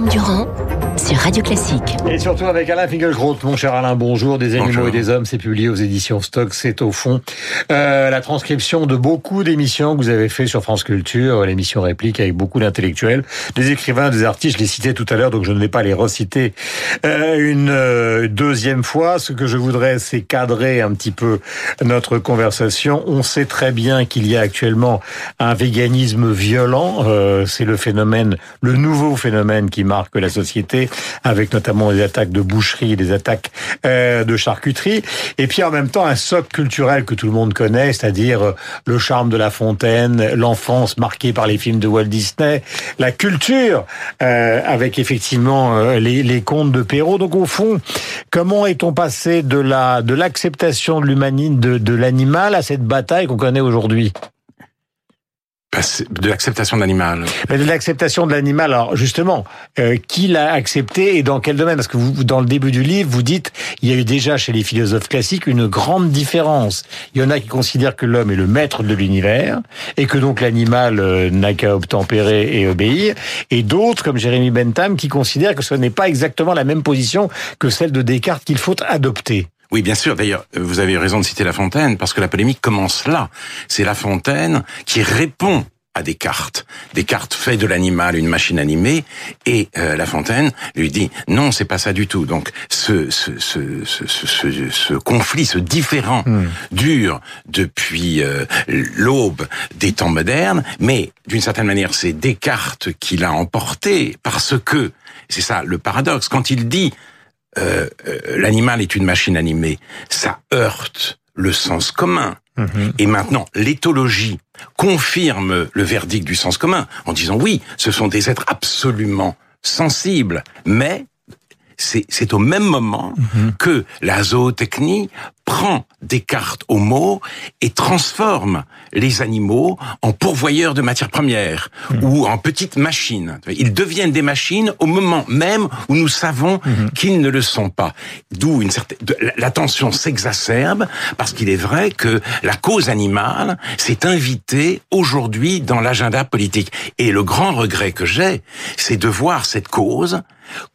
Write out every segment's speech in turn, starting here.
你就 Radio Classique. Et surtout avec Alain Finkielkraut. Mon cher Alain, bonjour. Des animaux Bonjour. et des hommes, c'est publié aux éditions Stock. C'est au fond euh, la transcription de beaucoup d'émissions que vous avez fait sur France Culture, l'émission réplique avec beaucoup d'intellectuels, des écrivains, des artistes. Je les citais tout à l'heure, donc je ne vais pas les reciter euh, une euh, deuxième fois. Ce que je voudrais, c'est cadrer un petit peu notre conversation. On sait très bien qu'il y a actuellement un véganisme violent. Euh, c'est le phénomène, le nouveau phénomène qui marque la société, avec notamment des attaques de boucherie, des attaques euh, de charcuterie, et puis en même temps un socle culturel que tout le monde connaît, c'est-à-dire euh, le charme de la fontaine, l'enfance marquée par les films de Walt Disney, la culture euh, avec effectivement euh, les, les contes de Perrault. Donc au fond, comment est-on passé de la de l'acceptation de l'humanisme de, de l'animal à cette bataille qu'on connaît aujourd'hui? De l'acceptation de l'animal. Mais de l'acceptation de l'animal, alors justement, euh, qui l'a accepté et dans quel domaine? Parce que vous, dans le début du livre, vous dites, il y a eu déjà chez les philosophes classiques une grande différence. Il y en a qui considèrent que l'homme est le maître de l'univers et que donc l'animal euh, n'a qu'à obtempérer et obéir, et d'autres, comme Jérémy Bentham, qui considèrent que ce n'est pas exactement la même position que celle de Descartes qu'il faut adopter. Oui, bien sûr. D'ailleurs, euh, vous avez raison de citer La Fontaine, parce que la polémique commence là. C'est La Fontaine qui répond à Descartes. Descartes fait de l'animal une machine animée, et euh, La Fontaine lui dit non, c'est pas ça du tout. Donc, ce, ce, ce, ce, ce, ce- ce conflit, ce différent dure depuis euh, l'aube des temps modernes, mais d'une certaine manière, c'est Descartes qui l'a emporté, parce que, c'est ça le paradoxe, quand il dit euh, euh, l'animal est une machine animée, ça heurte le sens commun. Et maintenant, l'éthologie confirme le verdict du sens commun en disant oui, ce sont des êtres absolument sensibles, mais c'est au même moment que la zootechnie prend Descartes au mot et transforme les animaux en pourvoyeurs de matières premières ou en petites machines. Ils deviennent des machines au moment même où nous savons qu'ils ne le sont pas. D'où une certaine la tension s'exacerbe parce qu'il est vrai que la cause animale s'est invitée aujourd'hui dans l'agenda politique. Et le grand regret que j'ai, c'est de voir cette cause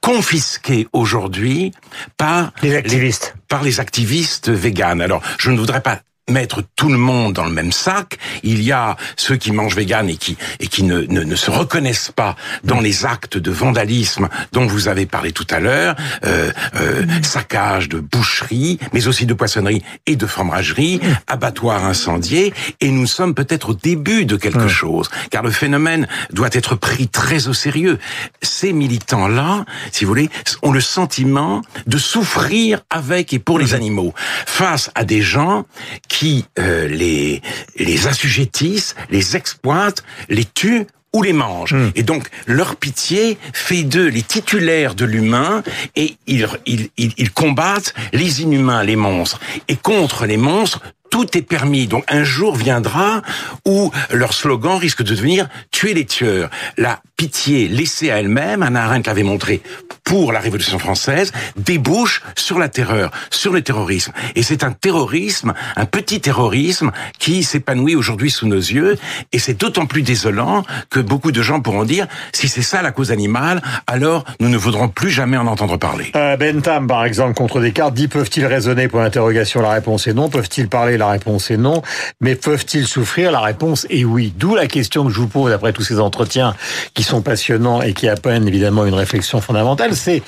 confisquée aujourd'hui par Les activistes. par les activistes véganes. Alors, je ne voudrais pas mettre tout le monde dans le même sac. Il y a ceux qui mangent vegan et qui et qui ne, ne, ne se reconnaissent pas dans les actes de vandalisme dont vous avez parlé tout à l'heure, euh, euh, saccage de boucherie, mais aussi de poissonnerie et de fromagerie, abattoirs incendiés, et nous sommes peut-être au début de quelque chose, car le phénomène doit être pris très au sérieux. Ces militants-là, si vous voulez, ont le sentiment de souffrir avec et pour les animaux, face à des gens qui euh, les, les assujettissent, les exploitent, les tuent ou les mangent. Et donc, leur pitié fait d'eux les titulaires de l'humain et ils, ils, ils, ils combattent les inhumains, les monstres. Et contre les monstres, tout est permis. Donc un jour viendra où leur slogan risque de devenir tuer les tueurs. La pitié laissée à elle-même, Anna Arendt l'avait montré pour la Révolution française, débouche sur la terreur, sur le terrorisme. Et c'est un terrorisme, un petit terrorisme qui s'épanouit aujourd'hui sous nos yeux. Et c'est d'autant plus désolant que beaucoup de gens pourront dire, si c'est ça la cause animale, alors nous ne voudrons plus jamais en entendre parler. Euh, Bentham, par exemple, contre Descartes, dit peuvent-ils raisonner pour l'interrogation La réponse est non. Peuvent-ils parler La réponse est non. Mais peuvent-ils souffrir La réponse est oui. D'où la question que je vous pose après tous ces entretiens qui sont passionnants et qui appellent évidemment une réflexion fondamentale. C'est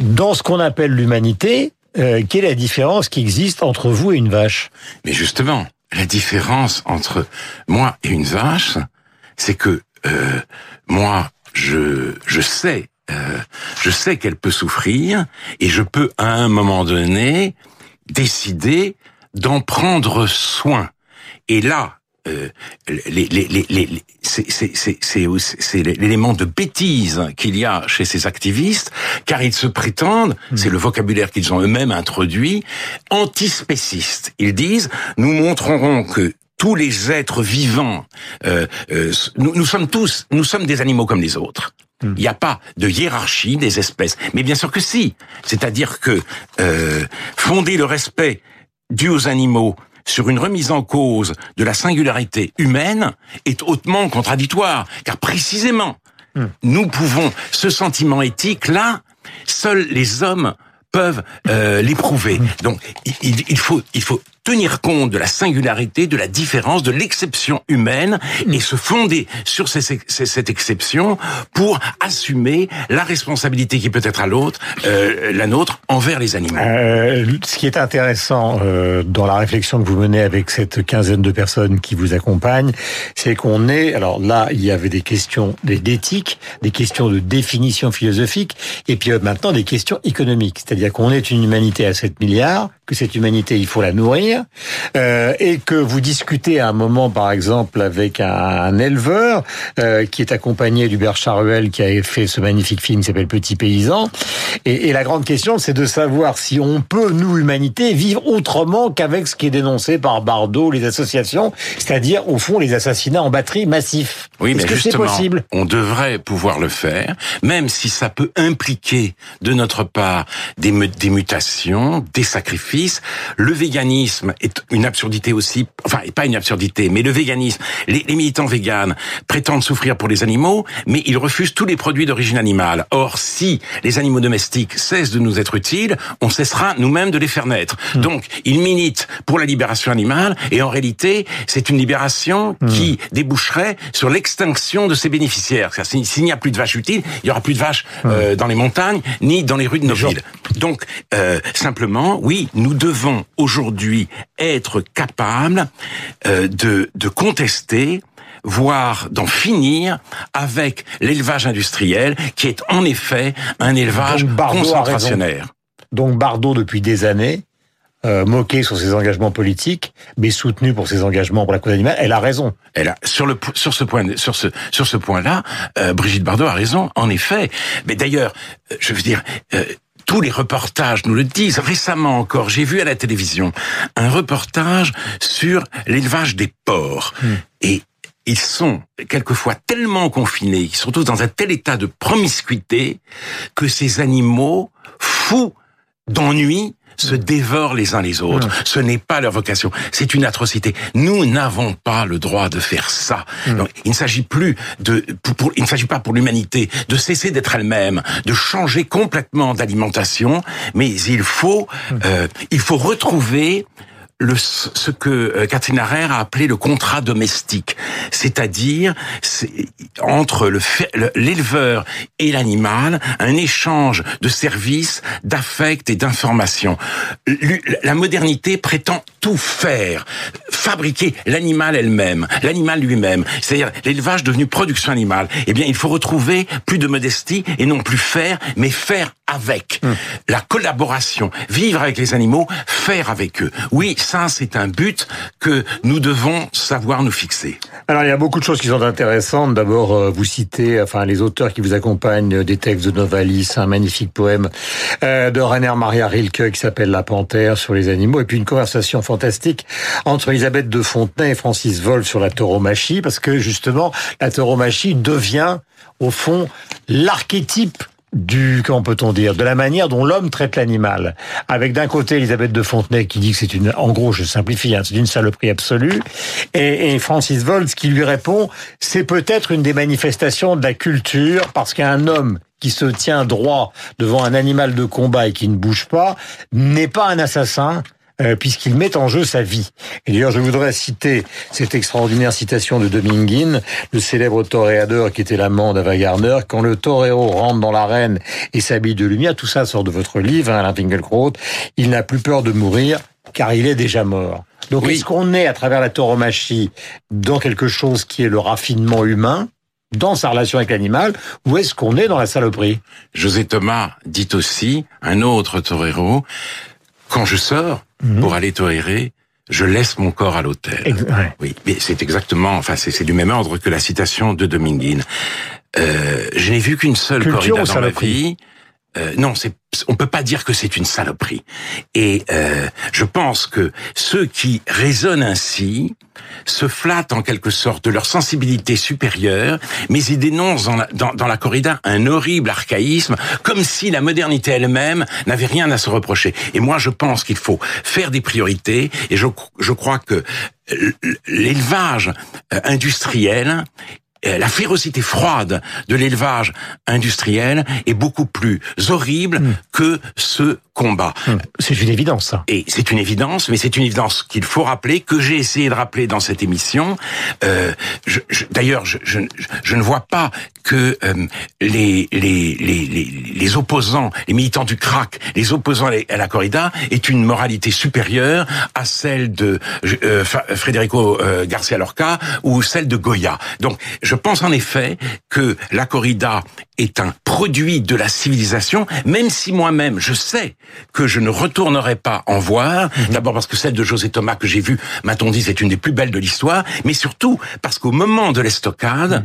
dans ce qu'on appelle l'humanité, euh, quelle est la différence qui existe entre vous et une vache? Mais justement, la différence entre moi et une vache, c'est que euh, moi, je, je sais, euh, je sais qu'elle peut souffrir et je peux à un moment donné décider d'en prendre soin. Et là, euh, les, les, les, les, c'est, l'élément de bêtise qu'il y a chez ces activistes, car ils se prétendent, c'est le vocabulaire qu'ils ont eux-mêmes introduit, antispécistes. Ils disent, nous montrerons que tous les êtres vivants, euh, euh, nous, nous sommes tous, nous sommes des animaux comme les autres. Il n'y a pas de hiérarchie des espèces. Mais bien sûr que si. C'est-à-dire que euh, fonder le respect dû aux animaux sur une remise en cause de la singularité humaine est hautement contradictoire, car précisément, nous pouvons, ce sentiment éthique là, seuls les hommes peuvent euh, l'éprouver. Donc il, il, faut il faut tenir compte de la singularité, de la différence, de l'exception humaine et se fonder sur ces, ces, cette exception pour assumer la responsabilité qui peut être à l'autre, euh, la nôtre, envers les animaux. Euh, ce qui est intéressant euh, dans la réflexion que vous menez avec cette quinzaine de personnes qui vous accompagnent, c'est qu'on est, alors là, il y avait des questions d'éthique, des questions de définition philosophique, et puis euh, maintenant des questions économiques. C'est-à-dire qu'on est une humanité à 7 milliards, que cette humanité, il faut la nourrir, euh, et que vous discutez à un moment, par exemple, avec un, un éleveur euh, qui est accompagné d'Hubert Charuel, qui a fait ce magnifique film qui s'appelle Petit Paysan. Et, et la grande question, c'est de savoir si on peut, nous, humanité, vivre autrement qu'avec ce qui est dénoncé par Bardot, les associations, c'est-à-dire, au fond, les assassinats en batterie massifs. Oui, mais que justement, possible on devrait pouvoir le faire, même si ça peut impliquer de notre part des, des mutations, des sacrifices. Le véganisme est une absurdité aussi, enfin, pas une absurdité, mais le véganisme, les, les militants véganes prétendent souffrir pour les animaux, mais ils refusent tous les produits d'origine animale. Or, si les animaux domestiques cessent de nous être utiles, on cessera nous-mêmes de les faire naître. Mmh. Donc, ils militent pour la libération animale, et en réalité, c'est une libération Mmh. qui déboucherait sur l'extinction de ses bénéficiaires. S'il n'y a plus de vaches utiles, il y aura plus de vaches euh, dans les montagnes, ni dans les rues de nos villes. Donc, euh, simplement, oui, nous devons aujourd'hui être capables euh, de, de contester voire d'en finir avec l'élevage industriel, qui est en effet un élevage Donc, concentrationnaire. Donc Bardot, depuis des années, euh, moqué sur ses engagements politiques, mais soutenu pour ses engagements pour la cause animale, elle a raison. Elle a, sur le sur ce point sur ce sur ce point-là, euh, Brigitte Bardot a raison en effet. Mais d'ailleurs, euh, je veux dire. Euh, tous les reportages nous le disent. Récemment encore, j'ai vu à la télévision un reportage sur l'élevage des porcs. Et ils sont quelquefois tellement confinés, ils sont tous dans un tel état de promiscuité que ces animaux, fous d'ennui, se dévorent les uns les autres. Ce n'est pas leur vocation. C'est une atrocité. Nous n'avons pas le droit de faire ça. Donc, il ne s'agit plus de, pour, pour- il ne s'agit pas pour l'humanité de cesser d'être elle-même, de changer complètement d'alimentation, mais il faut, euh, il faut retrouver le, ce que euh, Catherine Harrer a appelé le contrat domestique, c'est-à-dire c'est entre l'éleveur et l'animal, un échange de services, d'affect et d'informations. La modernité prétend tout faire, fabriquer l'animal elle-même, l'animal lui-même, c'est-à-dire l'élevage devenu production animale. Eh bien, il faut retrouver plus de modestie et non plus faire, mais faire avec. La collaboration, vivre avec les animaux, faire avec eux. Oui, ça, c'est un but que nous devons savoir nous fixer. Alors il y a beaucoup de choses qui sont intéressantes. D'abord, euh, vous citez, enfin les auteurs qui vous accompagnent, euh, des textes de Novalis, un magnifique poème euh, de Rainer Maria Rilke qui s'appelle La Panthère sur les animaux, et puis une conversation fantastique entre Elisabeth de Fontenay et Francis Wolff sur la tauromachie, parce que justement la tauromachie devient au fond l'archétype du, comment peut-on dire, de la manière dont l'homme traite l'animal. Avec d'un côté Elisabeth de Fontenay qui dit que c'est une, en gros, je simplifie, hein, c'est une saloperie absolue, et, et Francis Volz qui lui répond, c'est peut-être une des manifestations de la culture, parce qu'un homme qui se tient droit devant un animal de combat et qui ne bouge pas, n'est pas un assassin, puisqu'il met en jeu sa vie. Et d'ailleurs, je voudrais citer cette extraordinaire citation de Dominguin, le célèbre toréador qui était l'amant d'Ava. Quand le torero rentre dans l'arène et s'habille de lumière, tout ça sort de votre livre, hein, Alain Finkielkraut, il n'a plus peur de mourir car il est déjà mort. Donc Oui. est-ce qu'on est, à travers la tauromachie, dans quelque chose qui est le raffinement humain, dans sa relation avec l'animal, ou est-ce qu'on est dans la saloperie? José Thomas dit aussi, un autre torero, quand je sors Mhm. pour aller torérer, je laisse mon corps à ouais. Oui, mais c'est exactement, enfin, c'est du même ordre que la citation de Dominguin. Euh, je n'ai vu qu'une seule Culture corrida dans ma vie. Euh, non, c'est, on peut pas dire que c'est une saloperie. Et euh, je pense que ceux qui raisonnent ainsi se flattent en quelque sorte de leur sensibilité supérieure, mais ils dénoncent dans la, dans, dans la corrida un horrible archaïsme, comme si la modernité elle-même n'avait rien à se reprocher. Et moi, je pense qu'il faut faire des priorités, et je, je crois que l'élevage euh, industriel la férocité froide de l'élevage industriel est beaucoup plus horrible Hmm. que ce combat. C'est une évidence, ça. Et c'est une évidence, mais c'est une évidence qu'il faut rappeler, que j'ai essayé de rappeler dans cette émission. Euh, je- je- D'ailleurs, je, ne vois pas que euh, les, les, les, les, les opposants, les militants du crack, les opposants à la- corrida, aient une moralité supérieure à celle de euh, Federico euh, Garcia Lorca ou celle de Goya. Donc, je pense en effet que la corrida est un produit de la civilisation, même si moi-même, je sais que je ne retournerai pas en voir. D'abord parce que celle de José Thomas que j'ai vue, m'a-t-on dit, c'est une des plus belles de l'histoire, mais surtout parce qu'au moment de l'estocade,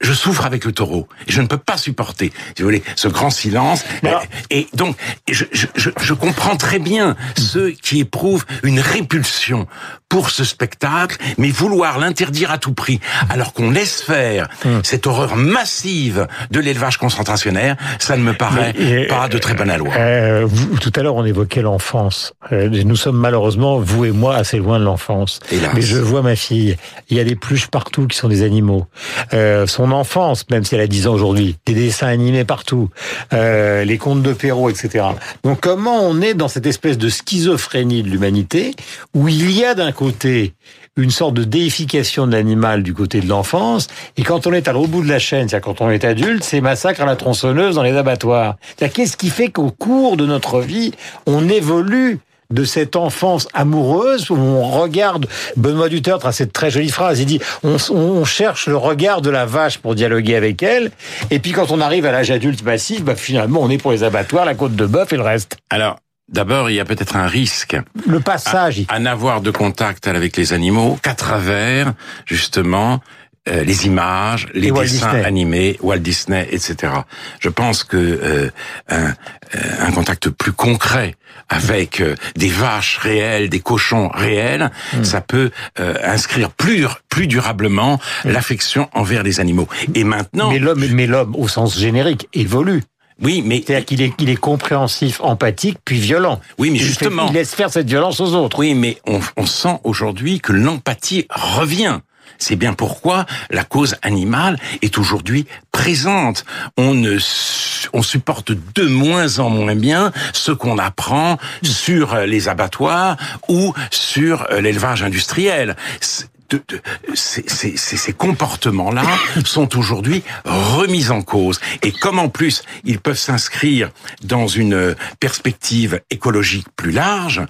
je souffre avec le taureau. Et je ne peux pas supporter, si vous voulez, ce grand silence. Alors- Et donc, je, je, je, je comprends très bien ceux qui éprouvent une répulsion pour ce spectacle, mais vouloir l'interdire à tout prix, alors qu'on laisse faire cette horreur massive de l'élevage concentrationnaire, ça ne me paraît Mais, euh, pas de très bonne loi. Euh, vous- tout à l'heure, on évoquait l'enfance. Euh, nous sommes malheureusement, vous et moi, assez loin de l'enfance. Mais je vois ma fille. Il y a des pluches partout qui sont des animaux. Euh, son enfance, même si elle a 10 ans aujourd'hui, des dessins animés partout, euh, les contes de Perrault, etc. Donc comment on est dans cette espèce de schizophrénie de l'humanité où il y a d'un côté une sorte de déification de l'animal du côté de l'enfance, et quand on est à l'autre bout de la chaîne, c'est-à-dire quand on est adulte, c'est massacre à la tronçonneuse dans les abattoirs. Qu'est-ce qui fait qu'au cours de notre vie, on évolue de cette enfance amoureuse où on regarde Benoît Dutertre a cette très jolie phrase il dit on, on cherche le regard de la vache pour dialoguer avec elle. Et puis quand on arrive à l'âge adulte massif bah finalement on est pour les abattoirs la côte de bœuf et le reste. Alors, d'abord, il y a peut-être un risque le passage. à n'avoir de contact avec les animaux qu'à travers, justement, euh, les images, les Et dessins animés, Walt Disney, etc. Je pense que euh, un, euh, un contact plus concret avec euh, des vaches réelles, des cochons réels, Hmm. ça peut euh, inscrire plus plus durablement l'affection envers les animaux. Et maintenant, mais l'homme mais l'homme au sens générique évolue oui, mais c'est-à-dire qu'il est, il est compréhensif, empathique, puis violent. Oui, mais Il fait- justement- il laisse faire cette violence aux autres. Oui, mais on, on sent aujourd'hui que l'empathie revient. C'est bien pourquoi la cause animale est aujourd'hui présente. On ne, on supporte de moins en moins bien ce qu'on apprend sur euh, les abattoirs ou sur euh, l'élevage industriel. De- de- ces, ces- ces- ces comportements-là sont aujourd'hui remis en cause. Et comme en plus ils peuvent s'inscrire dans une perspective écologique plus large,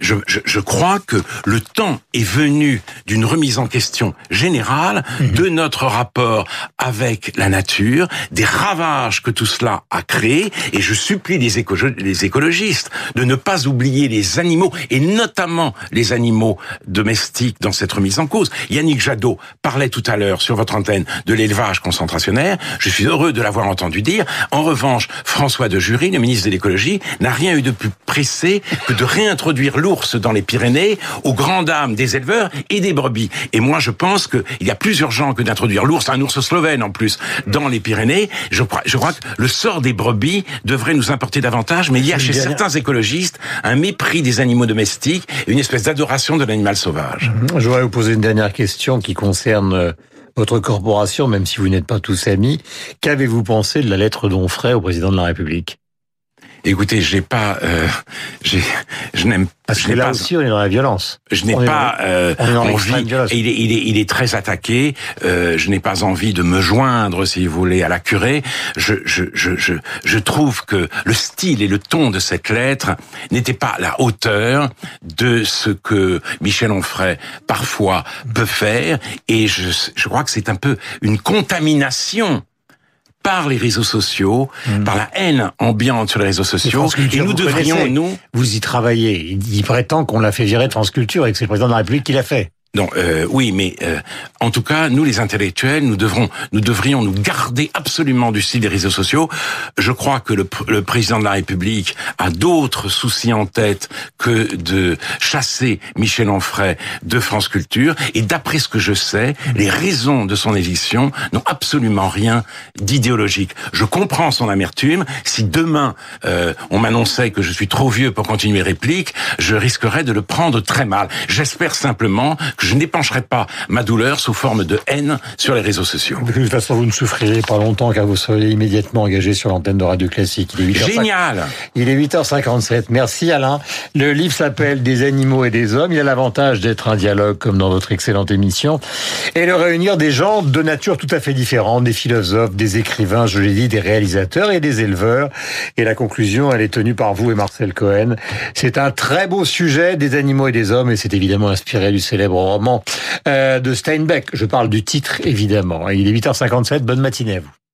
je, je- je crois que le temps est venu d'une remise en question générale de notre rapport avec la nature, des ravages que tout cela a créés. Et je supplie les, éco- les écologistes de ne pas oublier les animaux, et notamment les animaux domestiques dans cette remise en cause. Yannick Jadot parlait tout à l'heure sur votre antenne de l'élevage concentrationnaire. Je suis heureux de l'avoir entendu dire. En revanche, François de Jury, le ministre de l'écologie, n'a rien eu de plus pressé que de réintroduire l'ours dans les Pyrénées aux grandes dames des éleveurs et des brebis. Et moi, je pense qu'il y a plus urgent que d'introduire l'ours, un ours slovène en plus, dans les Pyrénées. Je crois, je crois que le sort des brebis devrait nous importer davantage, mais il y a chez certains écologistes un mépris des animaux domestiques, une espèce d'adoration de l'animal sauvage. Je voudrais vous poser une dernière question qui concerne euh, votre corporation, même si vous n'êtes pas tous amis. Qu'avez-vous pensé de la lettre d'Onfray au président de la République? Écoutez, j'ai pas, euh, j'ai, je n'aime, Parce je que là pas, aussi, on est dans la violence. je n'ai pas euh, on est dans envie. l'extrême violence. Il est, il est, il est très attaqué. Euh, je n'ai pas envie de me joindre, si vous voulez, à la curée. Je, je, je, je, je trouve que le style et le ton de cette lettre n'étaient pas à la hauteur de ce que Michel Onfray parfois peut faire. Et je, je crois que c'est un peu une contamination par les réseaux sociaux, par la haine ambiante sur les réseaux sociaux. Et nous devrions, connaissez. nous, Vous y travaillez. Il il prétend qu'on l'a fait virer de France Culture et que c'est le président de la République qui l'a fait. Non, euh, oui, mais euh, en tout cas, nous les intellectuels, nous devrons, nous devrions nous garder absolument du style des réseaux sociaux. Je crois que le, pr- le président de la République a d'autres soucis en tête que de chasser Michel Onfray de France Culture. Et d'après ce que je sais, les raisons de son éviction n'ont absolument rien d'idéologique. Je comprends son amertume. Si demain euh, on m'annonçait que je suis trop vieux pour continuer réplique, je risquerais de le prendre très mal. J'espère simplement que que je n'épancherai pas ma douleur sous forme de haine sur les réseaux sociaux. De toute façon, vous ne souffrirez pas longtemps car vous serez immédiatement engagé sur l'antenne de Radio Classique. Il est 8 Génial Il est 8h57. Merci Alain. Le livre s'appelle Des animaux et des hommes. Il a l'avantage d'être un dialogue comme dans votre excellente émission et de réunir des gens de nature tout à fait différente, des philosophes, des écrivains, je l'ai dit, des réalisateurs et des éleveurs. Et la conclusion, elle est tenue par vous et Marcel Cohen. C'est un très beau sujet des animaux et des hommes et c'est évidemment inspiré du célèbre euh, de Steinbeck. Je parle du titre évidemment. Il est 8h57. Bonne matinée à vous.